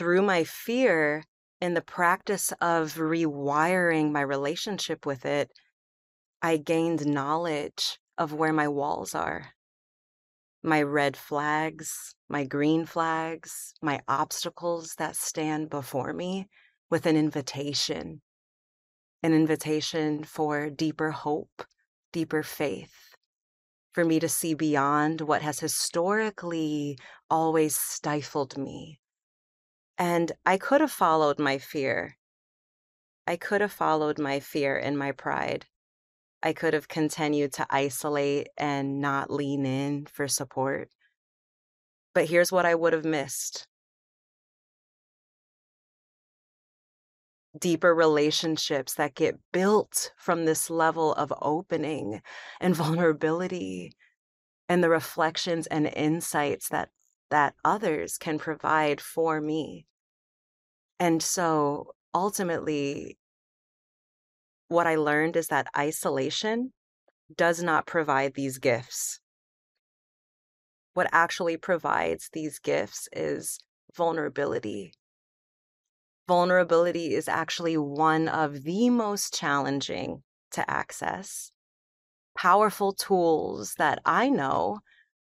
through my fear, in the practice of rewiring my relationship with it, I gained knowledge of where my walls are my red flags, my green flags, my obstacles that stand before me with an invitation an invitation for deeper hope, deeper faith, for me to see beyond what has historically always stifled me. And I could have followed my fear. I could have followed my fear and my pride. I could have continued to isolate and not lean in for support. But here's what I would have missed deeper relationships that get built from this level of opening and vulnerability and the reflections and insights that that others can provide for me and so ultimately what i learned is that isolation does not provide these gifts what actually provides these gifts is vulnerability vulnerability is actually one of the most challenging to access. Powerful tools that I know,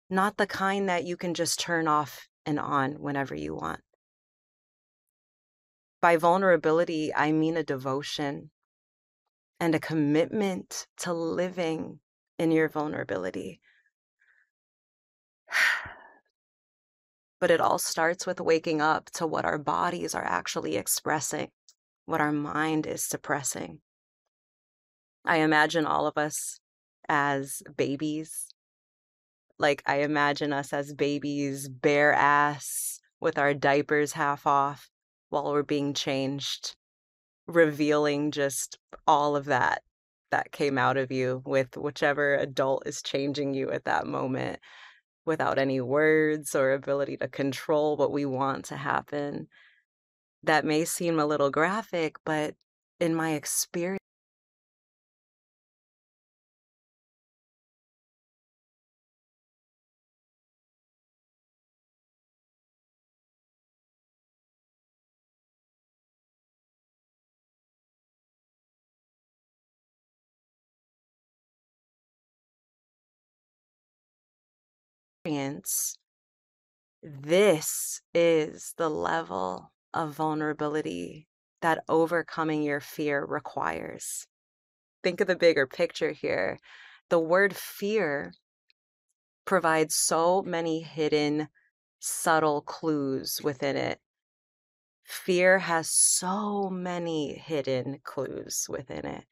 not the kind that you can just turn off and on whenever you want. By vulnerability, I mean a devotion and a commitment to living in your vulnerability. But it all starts with waking up to what our bodies are actually expressing, what our mind is suppressing. I imagine all of us as babies. Like, I imagine us as babies, bare ass, with our diapers half off while we're being changed, revealing just all of that that came out of you with whichever adult is changing you at that moment without any words or ability to control what we want to happen. That may seem a little graphic, but in my experience, experience, this is the level of vulnerability that overcoming your fear requires. Think of the bigger picture here. The word fear provides so many hidden, subtle clues within it. Fear has so many hidden clues within it.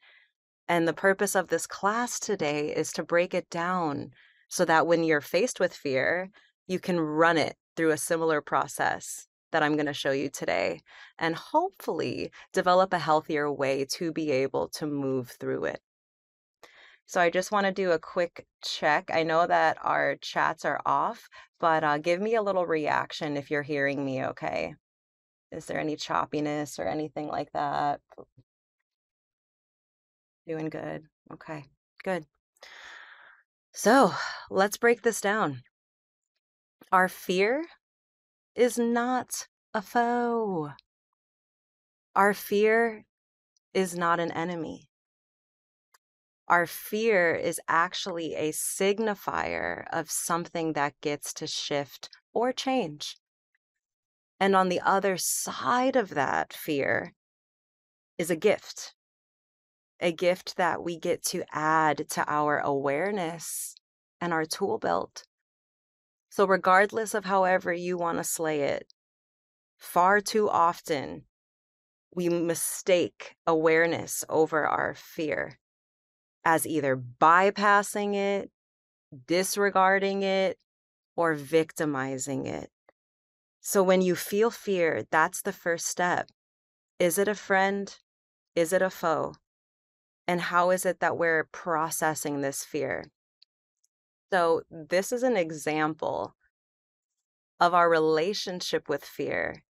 And the purpose of this class today is to break it down so that when you're faced with fear, you can run it through a similar process that I'm going to show you today and hopefully develop a healthier way to be able to move through it. So I just want to do a quick check. I know that our chats are off, but uh, give me a little reaction if you're hearing me okay. Is there any choppiness or anything like that? Doing good. Okay, good. So let's break this down. Our fear is not a foe. Our fear is not an enemy. Our fear is actually a signifier of something that gets to shift or change. And on the other side of that fear is a gift a gift that we get to add to our awareness and our tool belt. So, regardless of however you want to slay it, far too often we mistake awareness over our fear as either bypassing it, disregarding it, or victimizing it. So, when you feel fear, that's the first step. Is it a friend? Is it a foe? And how is it that we're processing this fear? So, this is an example of our relationship with fear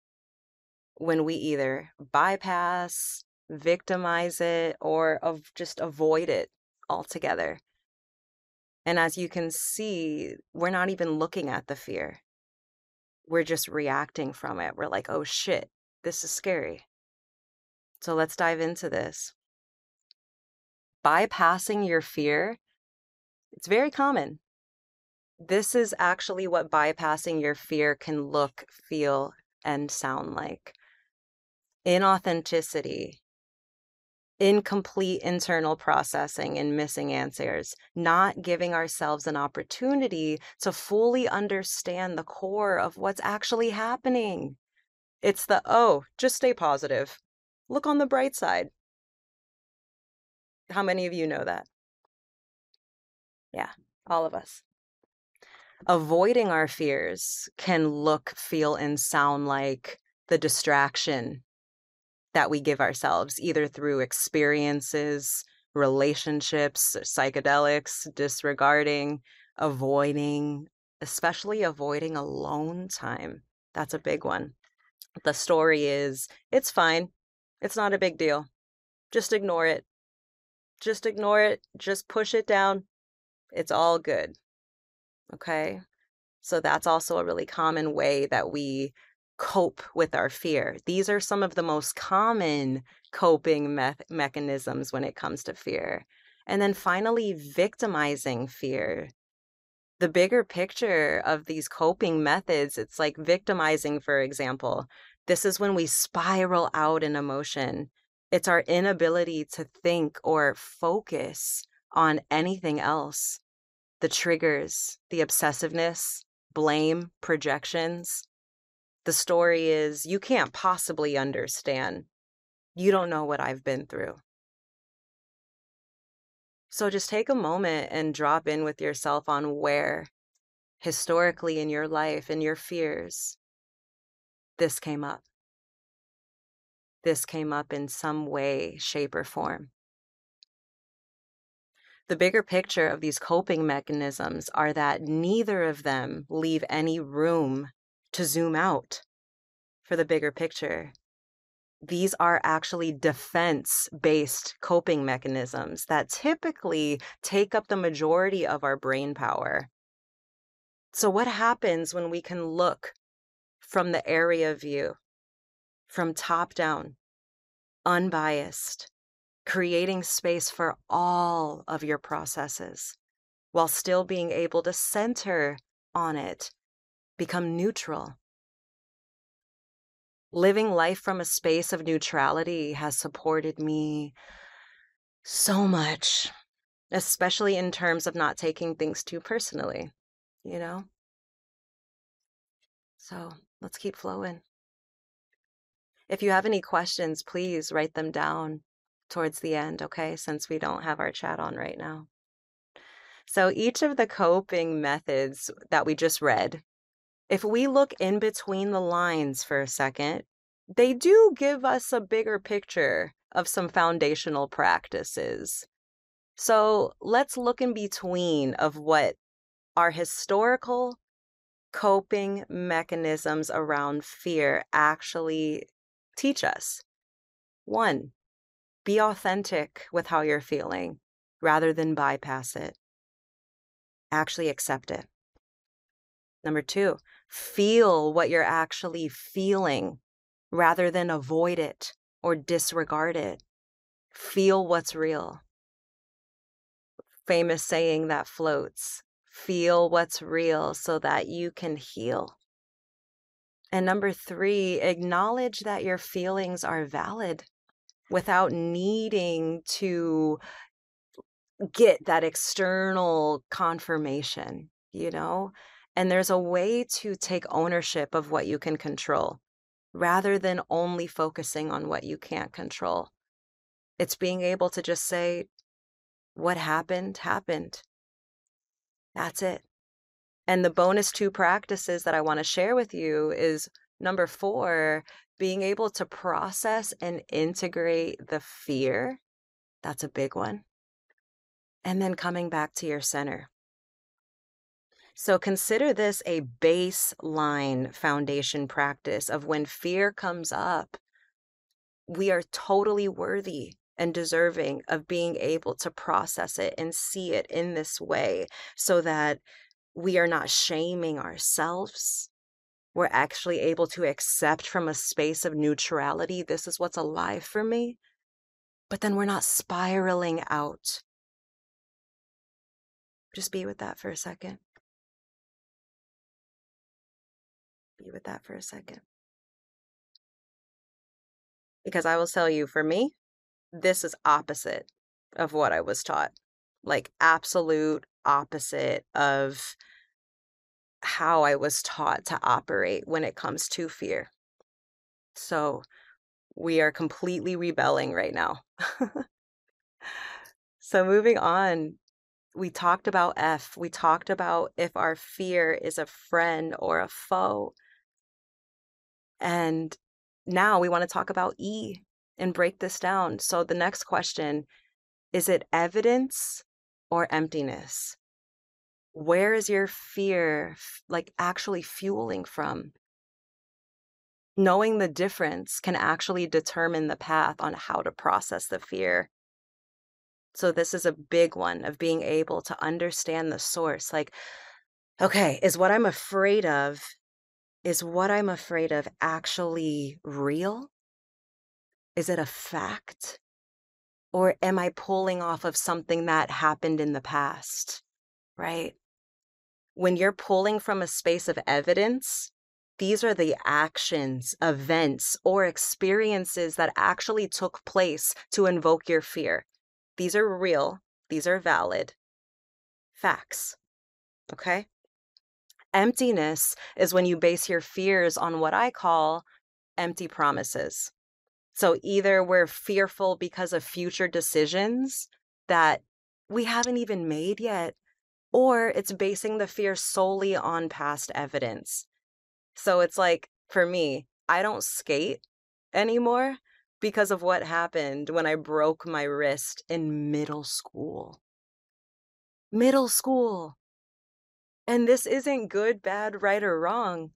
when we either bypass, victimize it, or of just avoid it altogether. And as you can see, we're not even looking at the fear. we're just reacting from it. We're like, oh shit, this is scary. So let's dive into this. Bypassing your fear, it's very common. This is actually what bypassing your fear can look, feel, and sound like. Inauthenticity, incomplete internal processing and missing answers, not giving ourselves an opportunity to fully understand the core of what's actually happening. It's the, oh, just stay positive. Look on the bright side. How many of you know that? Yeah, all of us. Avoiding our fears can look, feel, and sound like the distraction that we give ourselves, either through experiences, relationships, psychedelics, disregarding, avoiding, especially avoiding alone time. That's a big one. The story is it's fine. It's not a big deal. Just ignore it. Just ignore it. Just push it down. It's all good. Okay. So that's also a really common way that we cope with our fear. These are some of the most common coping me- mechanisms when it comes to fear. And then finally, victimizing fear. The bigger picture of these coping methods, it's like victimizing, for example. This is when we spiral out in emotion. It's our inability to think or focus on anything else. The triggers, the obsessiveness, blame, projections the story is you can't possibly understand. You don't know what I've been through. So just take a moment and drop in with yourself on where, historically in your life, in your fears, this came up. This came up in some way, shape, or form. The bigger picture of these coping mechanisms are that neither of them leave any room to zoom out for the bigger picture. These are actually defense based coping mechanisms that typically take up the majority of our brain power. So, what happens when we can look from the area of view, from top down, unbiased, creating space for all of your processes while still being able to center on it become neutral. Living life from a space of neutrality has supported me so much, especially in terms of not taking things too personally, you know? So let's keep flowing. If you have any questions, please write them down towards the end, okay? Since we don't have our chat on right now. So each of the coping methods that we just read if we look in between the lines for a second, they do give us a bigger picture of some foundational practices. So let's look in between of what our historical coping mechanisms around fear actually teach us. One, be authentic with how you're feeling rather than bypass it. Actually accept it. Number two, feel what you're actually feeling rather than avoid it or disregard it. Feel what's real. Famous saying that floats feel what's real so that you can heal. And number three, acknowledge that your feelings are valid without needing to get that external confirmation, you know? And there's a way to take ownership of what you can control rather than only focusing on what you can't control. It's being able to just say, what happened, happened. That's it. And the bonus two practices that I want to share with you is number four, being able to process and integrate the fear. That's a big one. And then coming back to your center. So consider this a baseline foundation practice of when fear comes up, we are totally worthy and deserving of being able to process it and see it in this way so that we are not shaming ourselves we're actually able to accept from a space of neutrality this is what's alive for me, but then we're not spiraling out. Just be with that for a second. Be with that for a second. Because I will tell you, for me, this is opposite of what I was taught. Like, absolute opposite of how I was taught to operate when it comes to fear. So we are completely rebelling right now. so moving on, we talked about F. We talked about if our fear is a friend or a foe. And now we want to talk about E and break this down. So the next question is it evidence or emptiness? where is your fear like actually fueling from? Knowing the difference can actually determine the path on how to process the fear. So, this is a big one of being able to understand the source. Like, okay, is what I'm afraid of, is what I'm afraid of actually real? Is it a fact? Or am I pulling off of something that happened in the past? Right? when you're pulling from a space of evidence, these are the actions, events, or experiences that actually took place to invoke your fear. These are real, these are valid facts. Okay? Emptiness is when you base your fears on what I call empty promises. So either we're fearful because of future decisions that we haven't even made yet, or it's basing the fear solely on past evidence. So it's like, for me, I don't skate anymore because of what happened when I broke my wrist in middle school. Middle school. And this isn't good, bad, right, or wrong.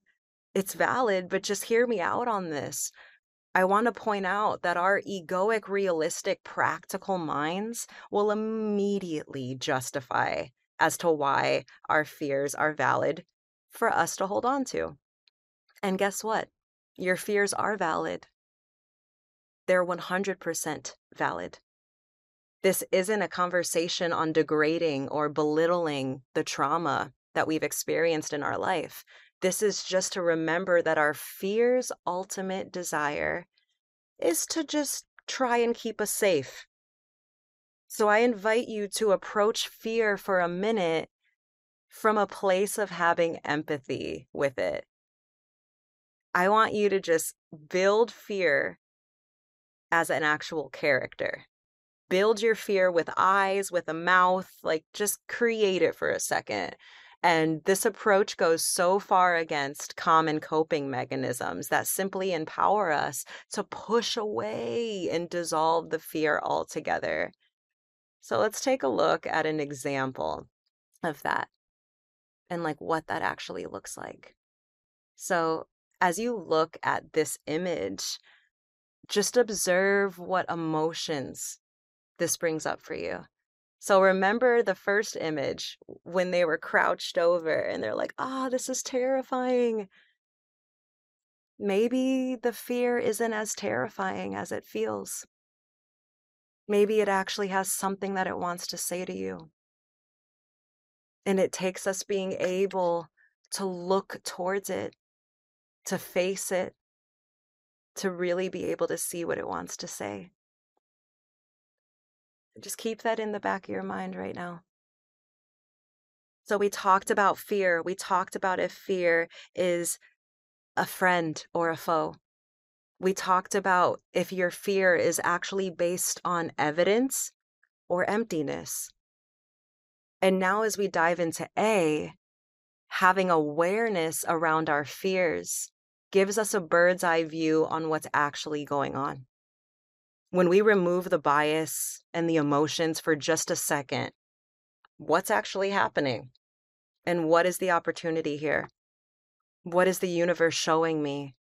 It's valid, but just hear me out on this. I want to point out that our egoic, realistic, practical minds will immediately justify as to why our fears are valid for us to hold on to. And guess what? Your fears are valid. They're 100% valid. This isn't a conversation on degrading or belittling the trauma that we've experienced in our life. This is just to remember that our fear's ultimate desire is to just try and keep us safe so I invite you to approach fear for a minute from a place of having empathy with it. I want you to just build fear as an actual character. Build your fear with eyes, with a mouth, like just create it for a second. And this approach goes so far against common coping mechanisms that simply empower us to push away and dissolve the fear altogether. So let's take a look at an example of that and like what that actually looks like. So as you look at this image, just observe what emotions this brings up for you. So remember the first image when they were crouched over and they're like, ah, oh, this is terrifying. Maybe the fear isn't as terrifying as it feels. Maybe it actually has something that it wants to say to you. And it takes us being able to look towards it, to face it, to really be able to see what it wants to say. Just keep that in the back of your mind right now. So, we talked about fear. We talked about if fear is a friend or a foe we talked about if your fear is actually based on evidence or emptiness. And now, as we dive into A, having awareness around our fears gives us a bird's eye view on what's actually going on. When we remove the bias and the emotions for just a second, what's actually happening? And what is the opportunity here? What is the universe showing me?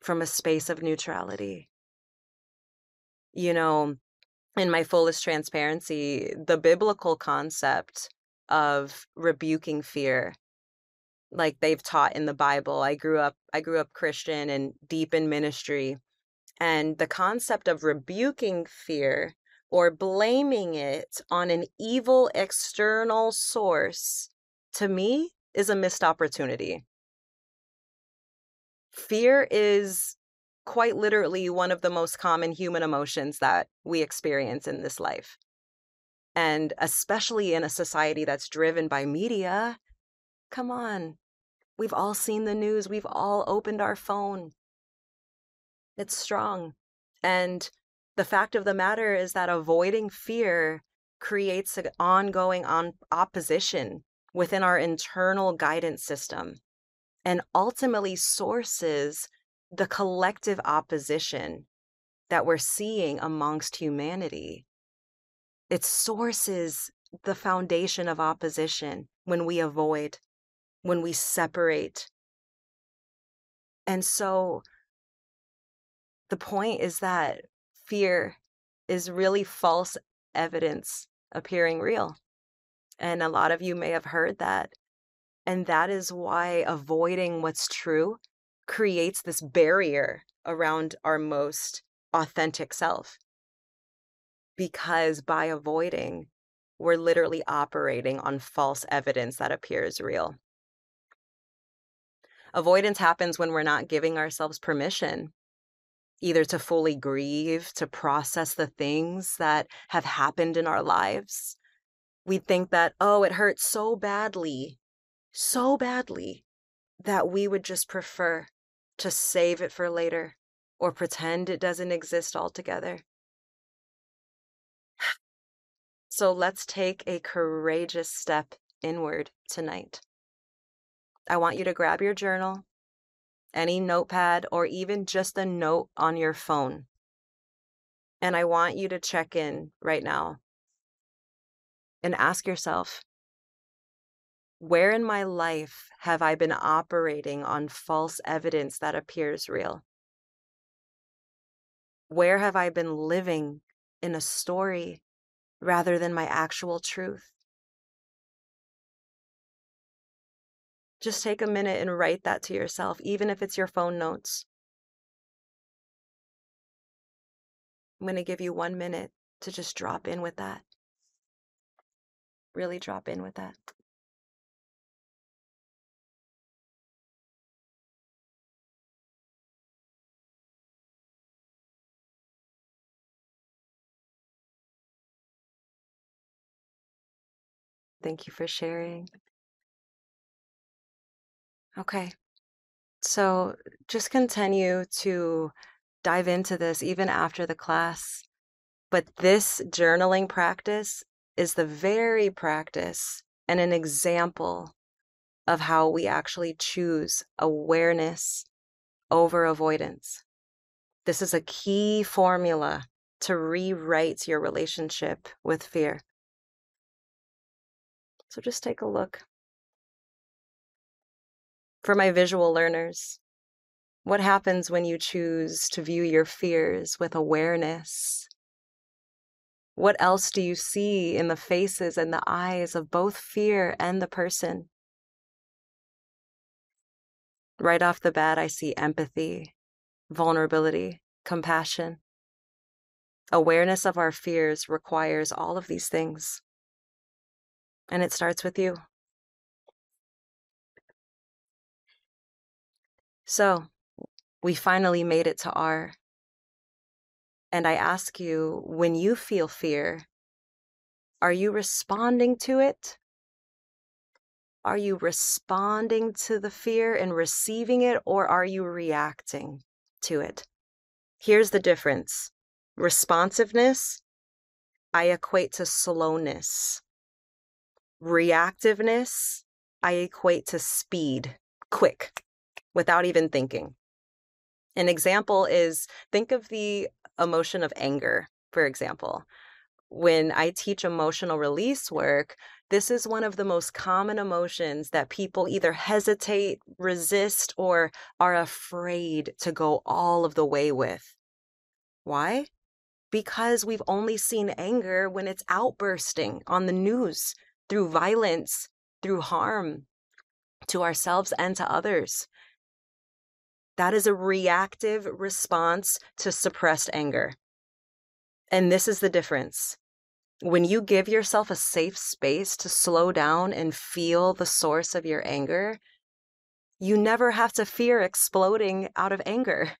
from a space of neutrality. You know, in my fullest transparency, the biblical concept of rebuking fear like they've taught in the Bible. I grew up I grew up Christian and deep in ministry. And the concept of rebuking fear or blaming it on an evil external source to me is a missed opportunity. Fear is quite literally one of the most common human emotions that we experience in this life. And especially in a society that's driven by media, come on. We've all seen the news, we've all opened our phone. It's strong. And the fact of the matter is that avoiding fear creates an ongoing on opposition within our internal guidance system and ultimately sources the collective opposition that we're seeing amongst humanity. It sources the foundation of opposition when we avoid, when we separate. And so the point is that fear is really false evidence appearing real. And a lot of you may have heard that. And that is why avoiding what's true creates this barrier around our most authentic self. Because by avoiding, we're literally operating on false evidence that appears real. Avoidance happens when we're not giving ourselves permission either to fully grieve, to process the things that have happened in our lives. We think that, oh, it hurts so badly, so badly, that we would just prefer to save it for later or pretend it doesn't exist altogether. So let's take a courageous step inward tonight. I want you to grab your journal any notepad, or even just a note on your phone. And I want you to check in right now and ask yourself where in my life have I been operating on false evidence that appears real? Where have I been living in a story rather than my actual truth? Just take a minute and write that to yourself, even if it's your phone notes. I'm going to give you one minute to just drop in with that. Really drop in with that. Thank you for sharing. Okay. So just continue to dive into this even after the class. But this journaling practice is the very practice and an example of how we actually choose awareness over avoidance. This is a key formula to rewrite your relationship with fear. So just take a look. For my visual learners, what happens when you choose to view your fears with awareness? What else do you see in the faces and the eyes of both fear and the person? Right off the bat, I see empathy, vulnerability, compassion. Awareness of our fears requires all of these things. And it starts with you. So, we finally made it to R. And I ask you, when you feel fear, are you responding to it? Are you responding to the fear and receiving it, or are you reacting to it? Here's the difference responsiveness, I equate to slowness. Reactiveness, I equate to speed, quick without even thinking. An example is think of the emotion of anger, for example. When I teach emotional release work, this is one of the most common emotions that people either hesitate, resist, or are afraid to go all of the way with. Why? Because we've only seen anger when it's outbursting on the news through violence, through harm, to ourselves and to others. That is a reactive response to suppressed anger. And this is the difference. When you give yourself a safe space to slow down and feel the source of your anger, you never have to fear exploding out of anger.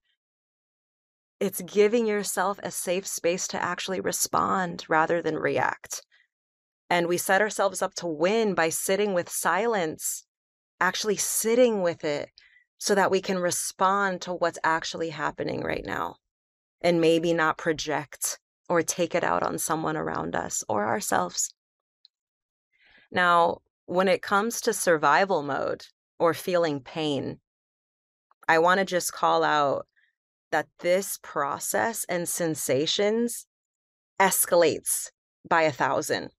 It's giving yourself a safe space to actually respond rather than react. And we set ourselves up to win by sitting with silence, actually sitting with it so that we can respond to what's actually happening right now and maybe not project or take it out on someone around us or ourselves. Now, when it comes to survival mode or feeling pain, I want to just call out that this process and sensations escalates by a thousand.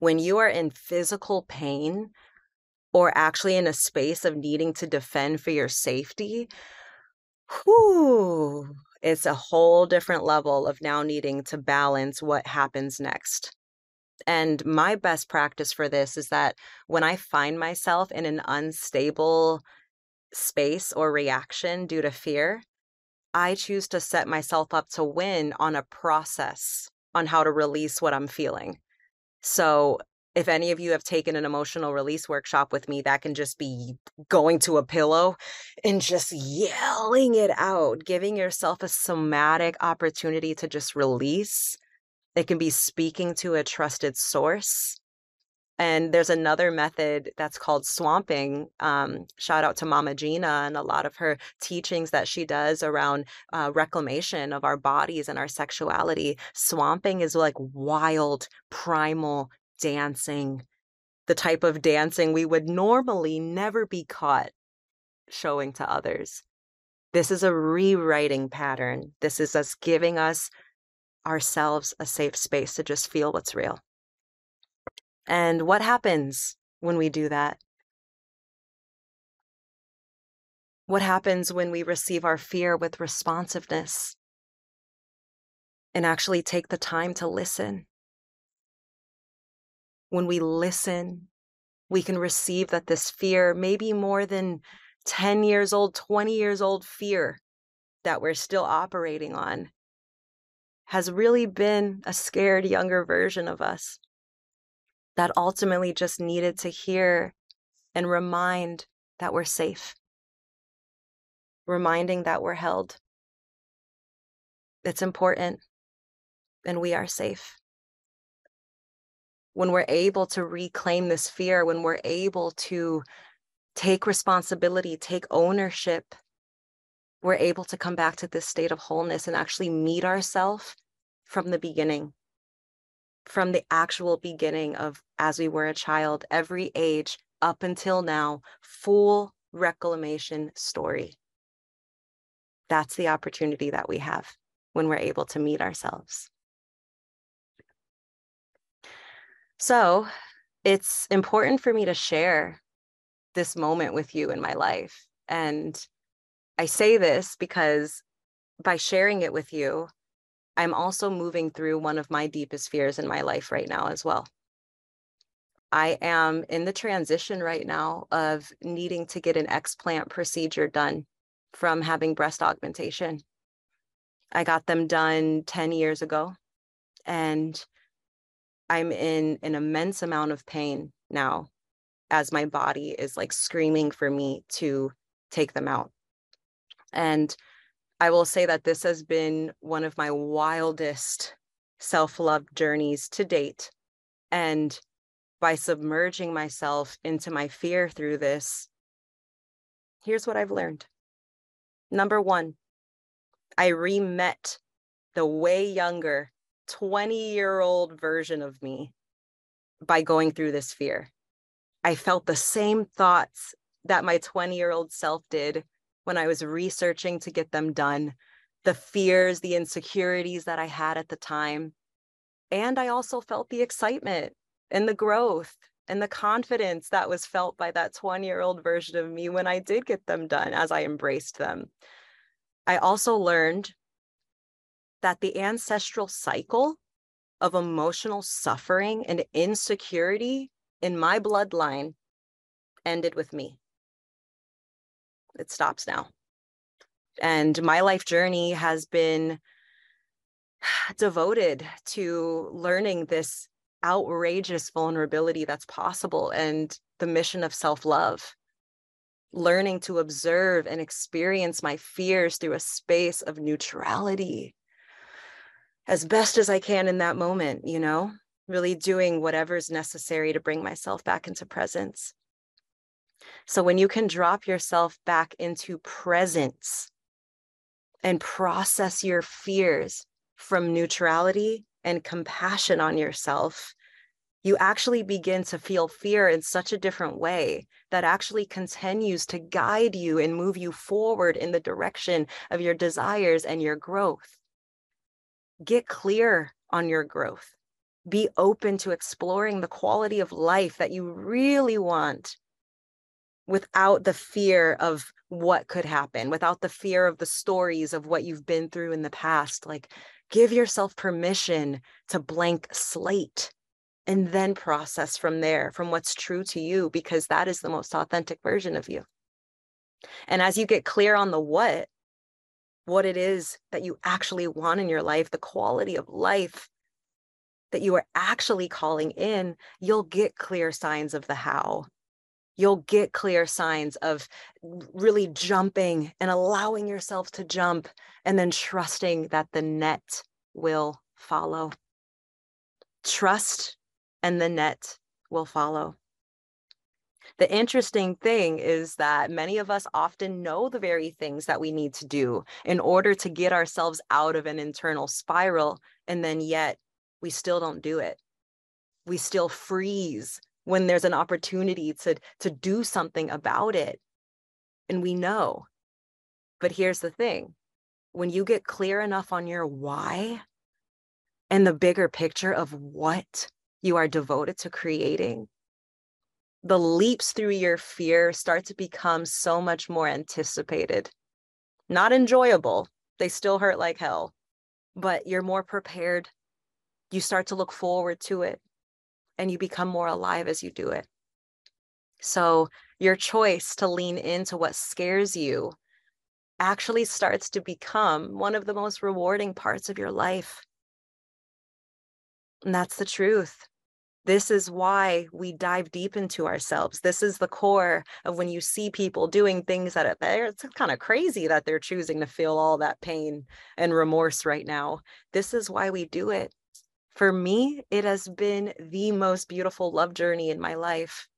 When you are in physical pain or actually in a space of needing to defend for your safety, whew, it's a whole different level of now needing to balance what happens next. And my best practice for this is that when I find myself in an unstable space or reaction due to fear, I choose to set myself up to win on a process on how to release what I'm feeling. So, if any of you have taken an emotional release workshop with me, that can just be going to a pillow and just yelling it out, giving yourself a somatic opportunity to just release. It can be speaking to a trusted source. And there's another method that's called swamping. Um, shout out to Mama Gena and a lot of her teachings that she does around uh, reclamation of our bodies and our sexuality. Swamping is like wild, primal dancing, the type of dancing we would normally never be caught showing to others. This is a rewriting pattern. This is us giving us ourselves a safe space to just feel what's real. And what happens when we do that? What happens when we receive our fear with responsiveness and actually take the time to listen? When we listen, we can receive that this fear, maybe more than 10 years old, 20 years old fear that we're still operating on, has really been a scared younger version of us that ultimately just needed to hear and remind that we're safe, reminding that we're held. It's important and we are safe. When we're able to reclaim this fear, when we're able to take responsibility, take ownership, we're able to come back to this state of wholeness and actually meet ourselves from the beginning from the actual beginning of as we were a child, every age up until now, full reclamation story. That's the opportunity that we have when we're able to meet ourselves. So it's important for me to share this moment with you in my life. And I say this because by sharing it with you, I'm also moving through one of my deepest fears in my life right now as well. I am in the transition right now of needing to get an explant procedure done from having breast augmentation. I got them done 10 years ago, and I'm in an immense amount of pain now as my body is like screaming for me to take them out. And I will say that this has been one of my wildest self love journeys to date. And by submerging myself into my fear through this, here's what I've learned. Number one, I re met the way younger 20 year old version of me by going through this fear. I felt the same thoughts that my 20 year old self did when I was researching to get them done, the fears, the insecurities that I had at the time. And I also felt the excitement and the growth and the confidence that was felt by that 20 year old version of me when I did get them done as I embraced them. I also learned that the ancestral cycle of emotional suffering and insecurity in my bloodline ended with me. It stops now. And my life journey has been devoted to learning this outrageous vulnerability that's possible and the mission of self love. Learning to observe and experience my fears through a space of neutrality as best as I can in that moment, you know, really doing whatever's necessary to bring myself back into presence. So when you can drop yourself back into presence and process your fears from neutrality and compassion on yourself, you actually begin to feel fear in such a different way that actually continues to guide you and move you forward in the direction of your desires and your growth. Get clear on your growth. Be open to exploring the quality of life that you really want without the fear of what could happen, without the fear of the stories of what you've been through in the past. Like, give yourself permission to blank slate and then process from there, from what's true to you, because that is the most authentic version of you. And as you get clear on the what, what it is that you actually want in your life, the quality of life that you are actually calling in, you'll get clear signs of the how you'll get clear signs of really jumping and allowing yourself to jump and then trusting that the net will follow. Trust and the net will follow. The interesting thing is that many of us often know the very things that we need to do in order to get ourselves out of an internal spiral, and then yet we still don't do it. We still freeze when there's an opportunity to to do something about it and we know but here's the thing when you get clear enough on your why and the bigger picture of what you are devoted to creating the leaps through your fear start to become so much more anticipated not enjoyable they still hurt like hell but you're more prepared you start to look forward to it and you become more alive as you do it. So, your choice to lean into what scares you actually starts to become one of the most rewarding parts of your life. And that's the truth. This is why we dive deep into ourselves. This is the core of when you see people doing things that. It's kind of crazy that they're choosing to feel all that pain and remorse right now. This is why we do it for me, it has been the most beautiful love journey in my life.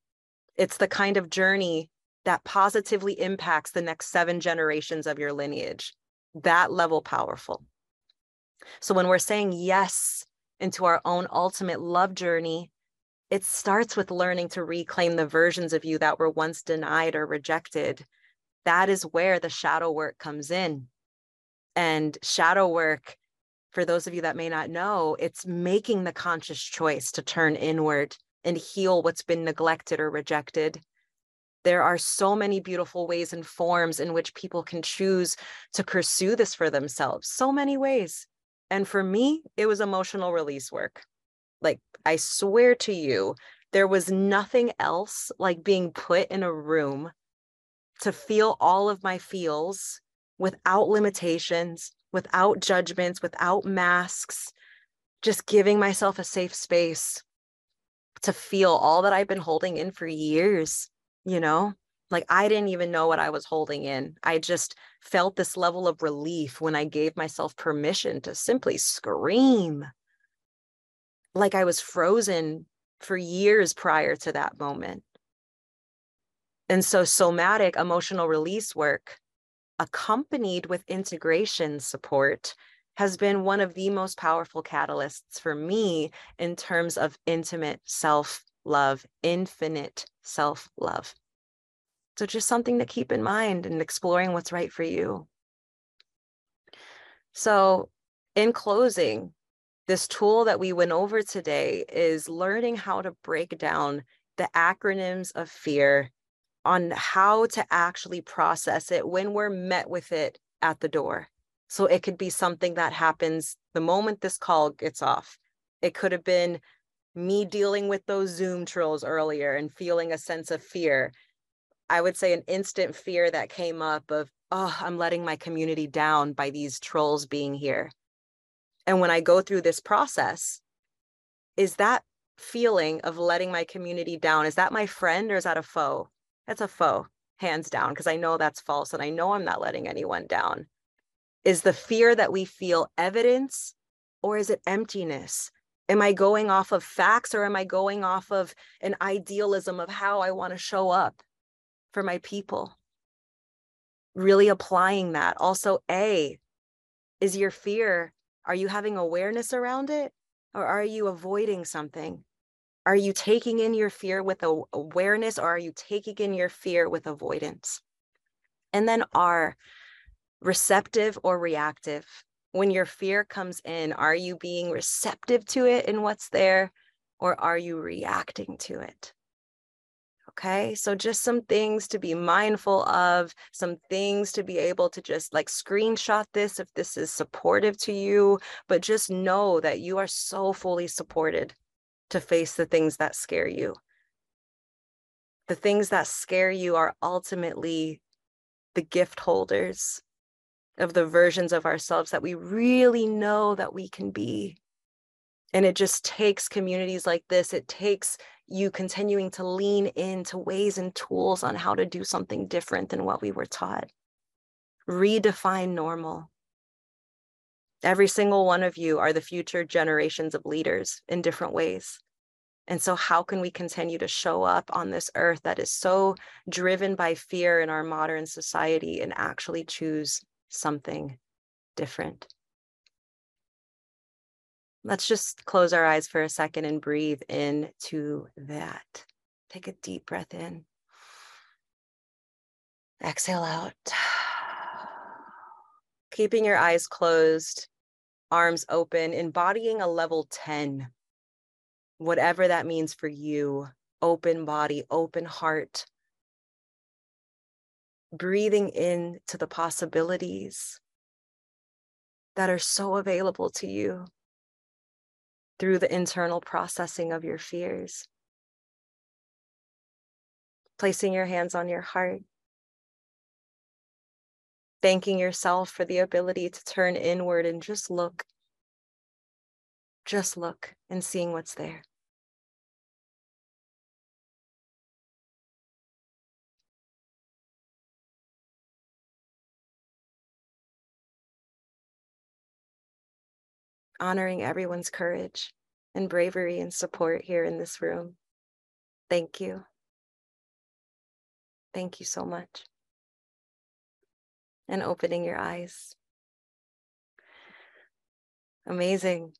It's the kind of journey that positively impacts the next seven generations of your lineage. That level powerful. So when we're saying yes into our own ultimate love journey, it starts with learning to reclaim the versions of you that were once denied or rejected. That is where the shadow work comes in. And shadow work for those of you that may not know, it's making the conscious choice to turn inward and heal what's been neglected or rejected. There are so many beautiful ways and forms in which people can choose to pursue this for themselves. So many ways. And for me, it was emotional release work. Like, I swear to you, there was nothing else like being put in a room to feel all of my feels without limitations, without judgments, without masks, just giving myself a safe space to feel all that I've been holding in for years, you know? Like I didn't even know what I was holding in. I just felt this level of relief when I gave myself permission to simply scream. Like I was frozen for years prior to that moment. And so, somatic emotional release work accompanied with integration support has been one of the most powerful catalysts for me in terms of intimate self love, infinite self love. So, just something to keep in mind and exploring what's right for you. So, in closing, this tool that we went over today is learning how to break down the acronyms of fear on how to actually process it when we're met with it at the door. So it could be something that happens the moment this call gets off. It could have been me dealing with those Zoom trolls earlier and feeling a sense of fear. I would say an instant fear that came up of, oh, I'm letting my community down by these trolls being here. And when I go through this process, is that feeling of letting my community down, is that my friend or is that a foe? That's a foe, hands down, because I know that's false and I know I'm not letting anyone down. Is the fear that we feel evidence or is it emptiness? Am I going off of facts or am I going off of an idealism of how I want to show up for my people? Really applying that. Also, A, is your fear, are you having awareness around it or are you avoiding something? Are you taking in your fear with awareness or are you taking in your fear with avoidance? And then R, receptive or reactive? When your fear comes in, are you being receptive to it and what's there, or are you reacting to it? Okay, so just some things to be mindful of, some things to be able to just like screenshot this if this is supportive to you, but just know that you are so fully supported to face the things that scare you. The things that scare you are ultimately the gift holders of the versions of ourselves that we really know that we can be. And it just takes communities like this, it takes you continuing to lean into ways and tools on how to do something different than what we were taught. Redefine normal. Every single one of you are the future generations of leaders in different ways. And so, how can we continue to show up on this earth that is so driven by fear in our modern society and actually choose something different. Let's just close our eyes for a second and breathe into that. Take a deep breath in. Exhale out. Keeping your eyes closed, arms open, embodying a level 10, whatever that means for you. Open body, open heart, breathing in to the possibilities that are so available to you through the internal processing of your fears. Placing your hands on your heart. Thanking yourself for the ability to turn inward and just look. Just look and seeing what's there. Honoring everyone's courage and bravery and support here in this room. Thank you. Thank you so much. And opening your eyes. Amazing.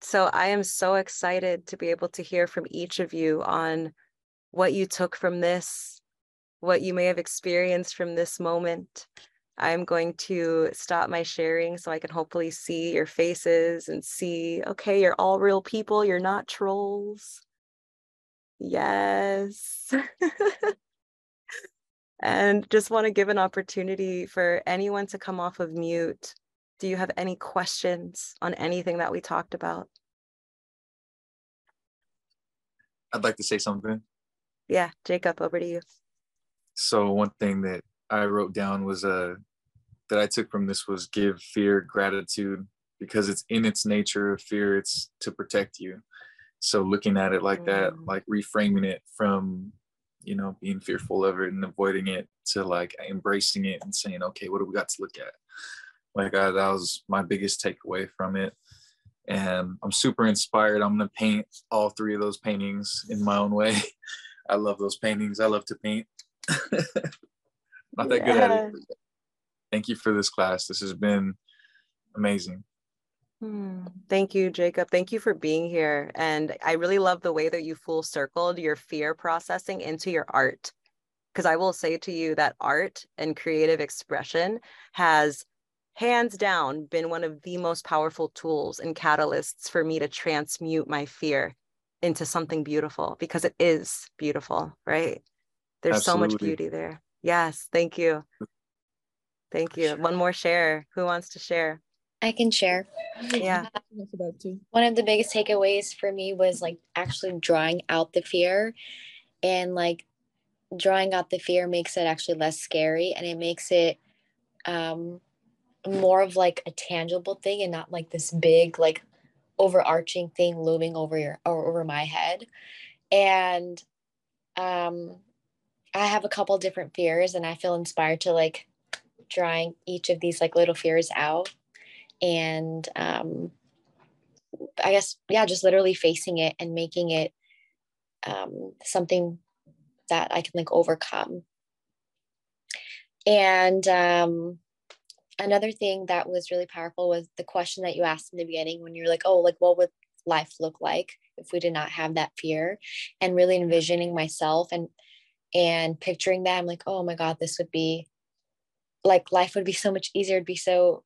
So I am so excited to be able to hear from each of you on what you took from this, what you may have experienced from this moment, I'm going to stop my sharing so I can hopefully see your faces and see, okay, you're all real people, you're not trolls. Yes. and just want to give an opportunity for anyone to come off of mute. Do you have any questions on anything that we talked about? I'd like to say something. Yeah, Jacob, over to you. So one thing that I wrote down was uh, that I took from this was give fear gratitude because it's in its nature of fear it's to protect you. So looking at it like mm. that like reframing it from you know being fearful of it and avoiding it to like embracing it and saying okay what do we got to look at? Like I, that was my biggest takeaway from it. And i'm super inspired. I'm going to paint all three of those paintings in my own way. I love those paintings. I love to paint not that good at it thank you for this class. This has been amazing. Hmm. Thank you, Jacob. Thank you for being here. And I really love the way that you full circled your fear processing into your art. Because I will say to you that art and creative expression has hands down been one of the most powerful tools and catalysts for me to transmute my fear into something beautiful because it is beautiful, right? There's Absolutely. so much beauty there. Yes, thank you. Thank you. One more share. Who wants to share? I can share. Yeah. One of the biggest takeaways for me was like actually drawing out the fear and like drawing out the fear makes it actually less scary and it makes it um, more of like a tangible thing and not like this big like overarching thing looming over your or over my head and um i have a couple different fears and i feel inspired to like drawing each of these like little fears out. And um i guess yeah just literally facing it and making it um something that i can like overcome. And um another thing that was really powerful was the question that you asked in the beginning when you're like oh like what would life look like if we did not have that fear? And really envisioning myself and and picturing that i'm like oh my god this would be like life would be so much easier it'd be so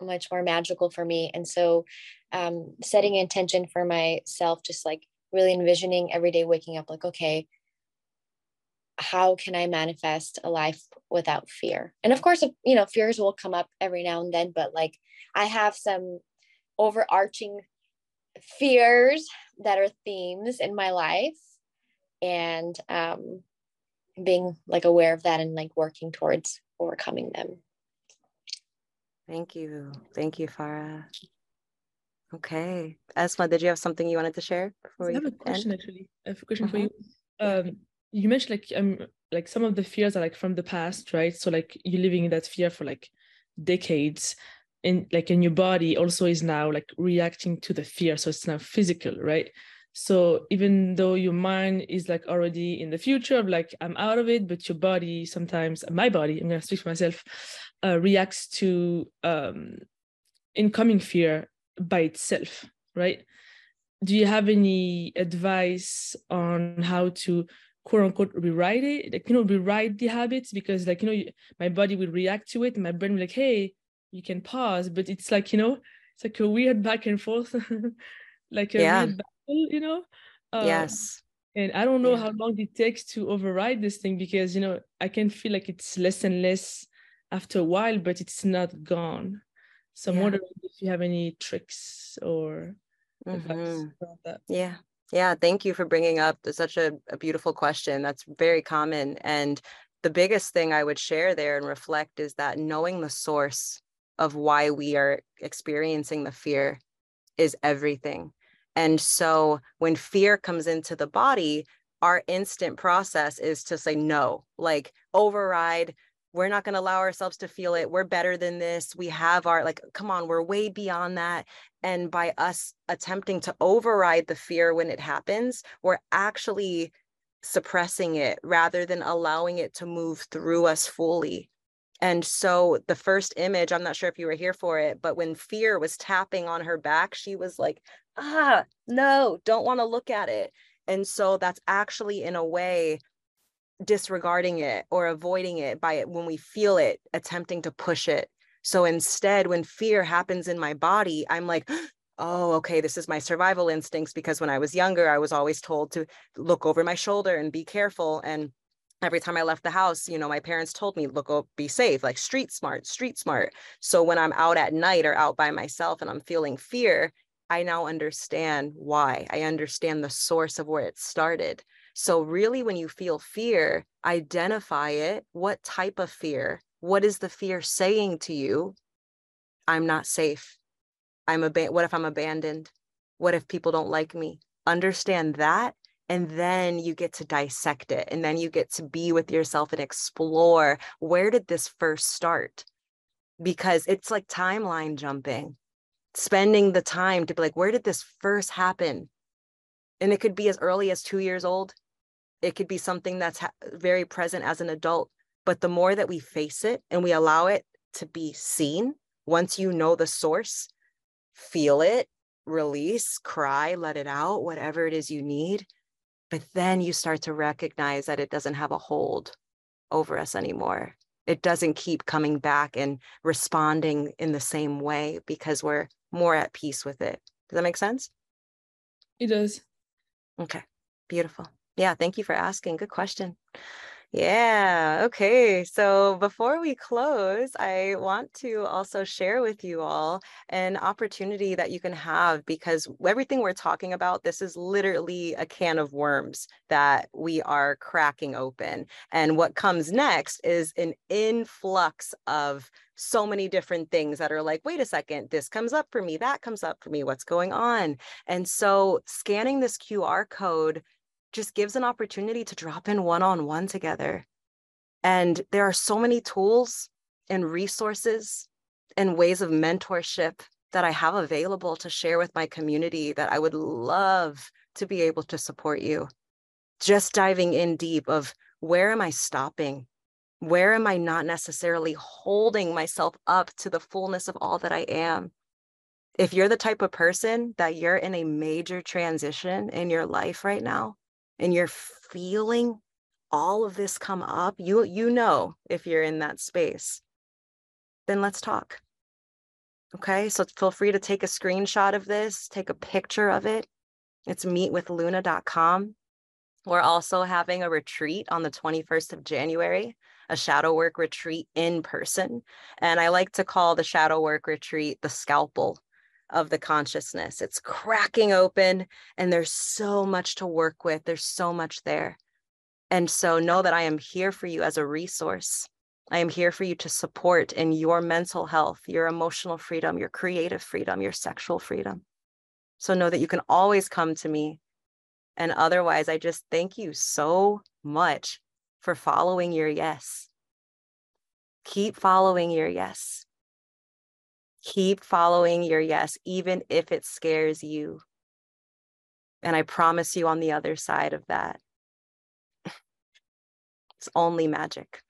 much more magical for me and so um, setting intention for myself just like really envisioning every day waking up like okay how can I manifest a life without fear? And of course, you know, fears will come up every now and then, but like I have some overarching fears that are themes in my life and um, being like aware of that and like working towards overcoming them. Thank you. Thank you, Farah. Okay. Esma, did you have something you wanted to share before I have a question end? actually. I have a question for you. Mm-hmm. Um, you mentioned like um like some of the fears are like from the past right so like you're living in that fear for like decades and like in your body also is now like reacting to the fear so it's now physical right so even though your mind is like already in the future of like i'm out of it but your body sometimes my body i'm going to speak for myself uh, reacts to um incoming fear by itself right do you have any advice on how to quote unquote rewrite it like you know rewrite the habits because like you know my body will react to it and my brain will like hey you can pause but it's like you know it's like a weird back and forth like a yeah. weird battle you know uh, yes and i don't know yeah. how long it takes to override this thing because you know i can feel like it's less and less after a while but it's not gone so i'm yeah. wondering if you have any tricks or mm-hmm. that yeah yeah, thank you for bringing up such a, a beautiful question. That's very common. And the biggest thing I would share there and reflect is that knowing the source of why we are experiencing the fear is everything. And so when fear comes into the body, our instant process is to say no, like override. We're not going to allow ourselves to feel it. We're better than this. We have our, like, come on, we're way beyond that. And by us attempting to override the fear when it happens, we're actually suppressing it rather than allowing it to move through us fully. And so the first image, I'm not sure if you were here for it, but when fear was tapping on her back, she was like, ah, no, don't want to look at it. And so that's actually, in a way, disregarding it or avoiding it by when we feel it, attempting to push it so instead, when fear happens in my body, I'm like, oh, okay, this is my survival instincts because when I was younger, I was always told to look over my shoulder and be careful. And every time I left the house, you know, my parents told me, look, oh, be safe, like street smart, street smart. So when I'm out at night or out by myself and I'm feeling fear, I now understand why. I understand the source of where it started. So, really, when you feel fear, identify it. What type of fear? what is the fear saying to you i'm not safe i'm a what if i'm abandoned what if people don't like me understand that and then you get to dissect it and then you get to be with yourself and explore where did this first start because it's like timeline jumping spending the time to be like where did this first happen and it could be as early as 2 years old it could be something that's ha- very present as an adult but the more that we face it and we allow it to be seen, once you know the source, feel it, release, cry, let it out, whatever it is you need. But then you start to recognize that it doesn't have a hold over us anymore. It doesn't keep coming back and responding in the same way because we're more at peace with it. Does that make sense? It does. Okay, beautiful. Yeah, thank you for asking. Good question. Yeah. Okay. So before we close, I want to also share with you all an opportunity that you can have because everything we're talking about, this is literally a can of worms that we are cracking open. And what comes next is an influx of so many different things that are like, wait a second, this comes up for me, that comes up for me, what's going on? And so scanning this QR code just gives an opportunity to drop in one on one together. And there are so many tools and resources and ways of mentorship that I have available to share with my community that I would love to be able to support you. Just diving in deep of where am I stopping? Where am I not necessarily holding myself up to the fullness of all that I am? If you're the type of person that you're in a major transition in your life right now, and you're feeling all of this come up, you you know if you're in that space. Then let's talk. Okay? So feel free to take a screenshot of this, take a picture of it. It's meetwithluna.com. We're also having a retreat on the 21st of January, a shadow work retreat in person. And I like to call the shadow work retreat the scalpel of the consciousness. It's cracking open, and there's so much to work with. There's so much there. And so know that I am here for you as a resource. I am here for you to support in your mental health, your emotional freedom, your creative freedom, your sexual freedom. So know that you can always come to me. And otherwise, I just thank you so much for following your yes. Keep following your yes. Keep following your yes, even if it scares you. And I promise you on the other side of that, it's only magic.